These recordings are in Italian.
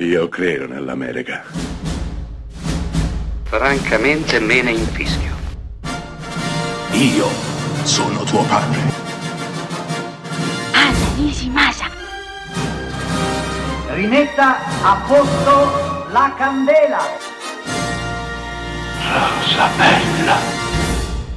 Io credo nell'America. Francamente me ne infischio. Io sono tuo padre. Anna Nishimasa. Rimetta a posto la candela. Rosa bella.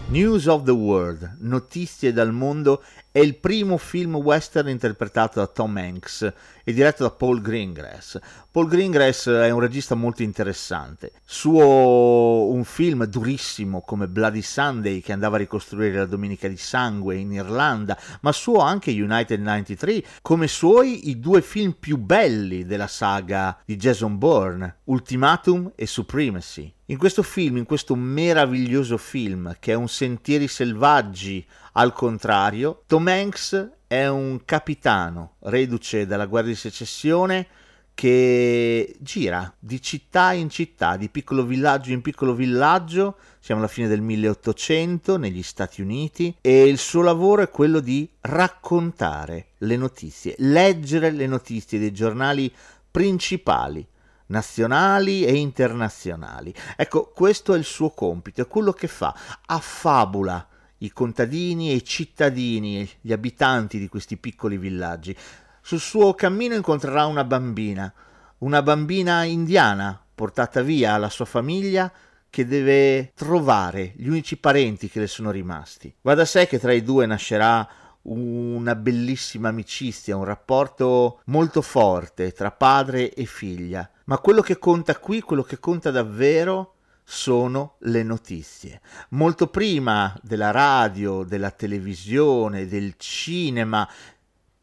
News of the World, Notizie dal mondo, è il primo film western interpretato da Tom Hanks e diretto da Paul Greengrass. Paul Greengrass è un regista molto interessante. Suo un film durissimo come Bloody Sunday che andava a ricostruire la Domenica di Sangue in Irlanda, ma suo anche United 93, come suoi i due film più belli della saga di Jason Bourne, Ultimatum e Supremacy. In questo film, in questo meraviglioso film, che è un Sentieri selvaggi al contrario, Tom Hanks è un capitano reduce dalla guerra di secessione che gira di città in città, di piccolo villaggio in piccolo villaggio, siamo alla fine del 1800 negli Stati Uniti e il suo lavoro è quello di raccontare le notizie, leggere le notizie dei giornali principali nazionali e internazionali. Ecco, questo è il suo compito, è quello che fa, affabula i contadini e i cittadini, gli abitanti di questi piccoli villaggi. Sul suo cammino incontrerà una bambina, una bambina indiana portata via alla sua famiglia che deve trovare gli unici parenti che le sono rimasti. Va da sé che tra i due nascerà una bellissima amicizia, un rapporto molto forte tra padre e figlia. Ma quello che conta qui, quello che conta davvero, sono le notizie. Molto prima della radio, della televisione, del cinema,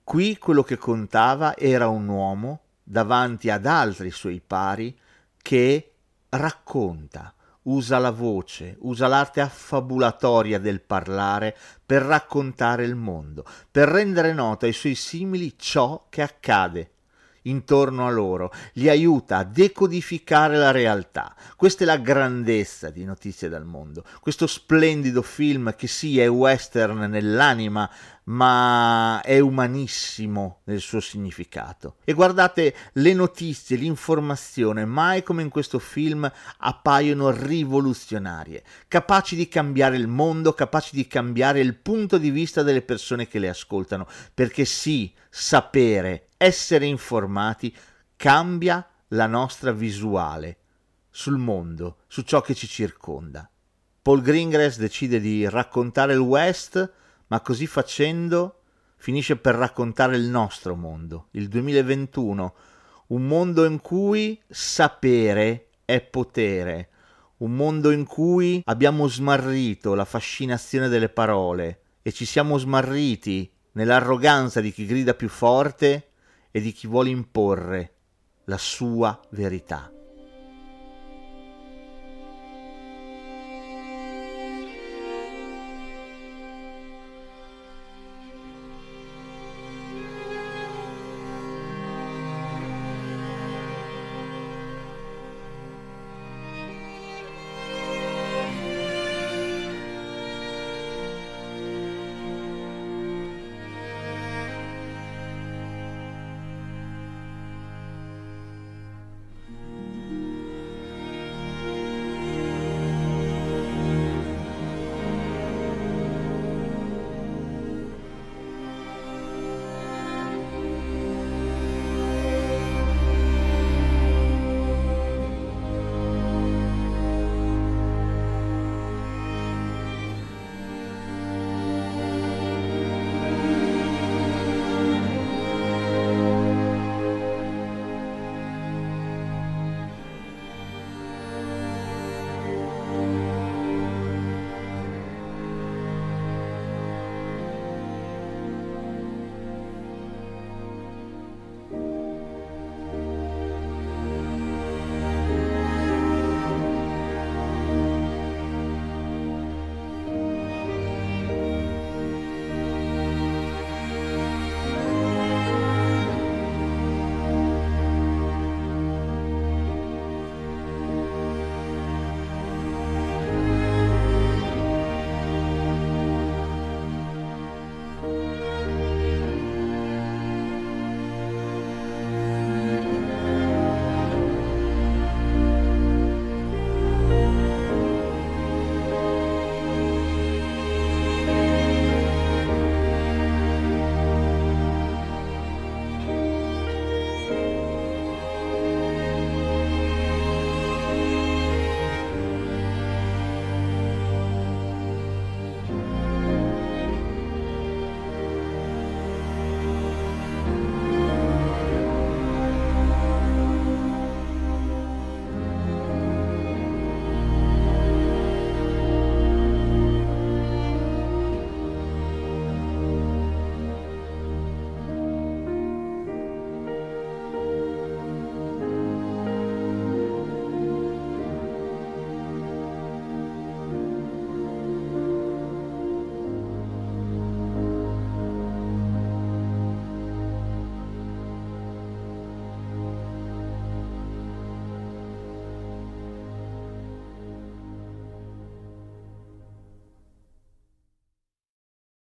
qui quello che contava era un uomo davanti ad altri suoi pari che racconta, usa la voce, usa l'arte affabulatoria del parlare per raccontare il mondo, per rendere noto ai suoi simili ciò che accade intorno a loro, li aiuta a decodificare la realtà. Questa è la grandezza di Notizie dal mondo, questo splendido film che sì è western nell'anima, ma è umanissimo nel suo significato. E guardate, le notizie, l'informazione, mai come in questo film, appaiono rivoluzionarie, capaci di cambiare il mondo, capaci di cambiare il punto di vista delle persone che le ascoltano, perché sì, sapere, essere informati cambia la nostra visuale sul mondo, su ciò che ci circonda. Paul Greengrass decide di raccontare il West ma così facendo finisce per raccontare il nostro mondo, il 2021, un mondo in cui sapere è potere, un mondo in cui abbiamo smarrito la fascinazione delle parole e ci siamo smarriti nell'arroganza di chi grida più forte e di chi vuole imporre la sua verità.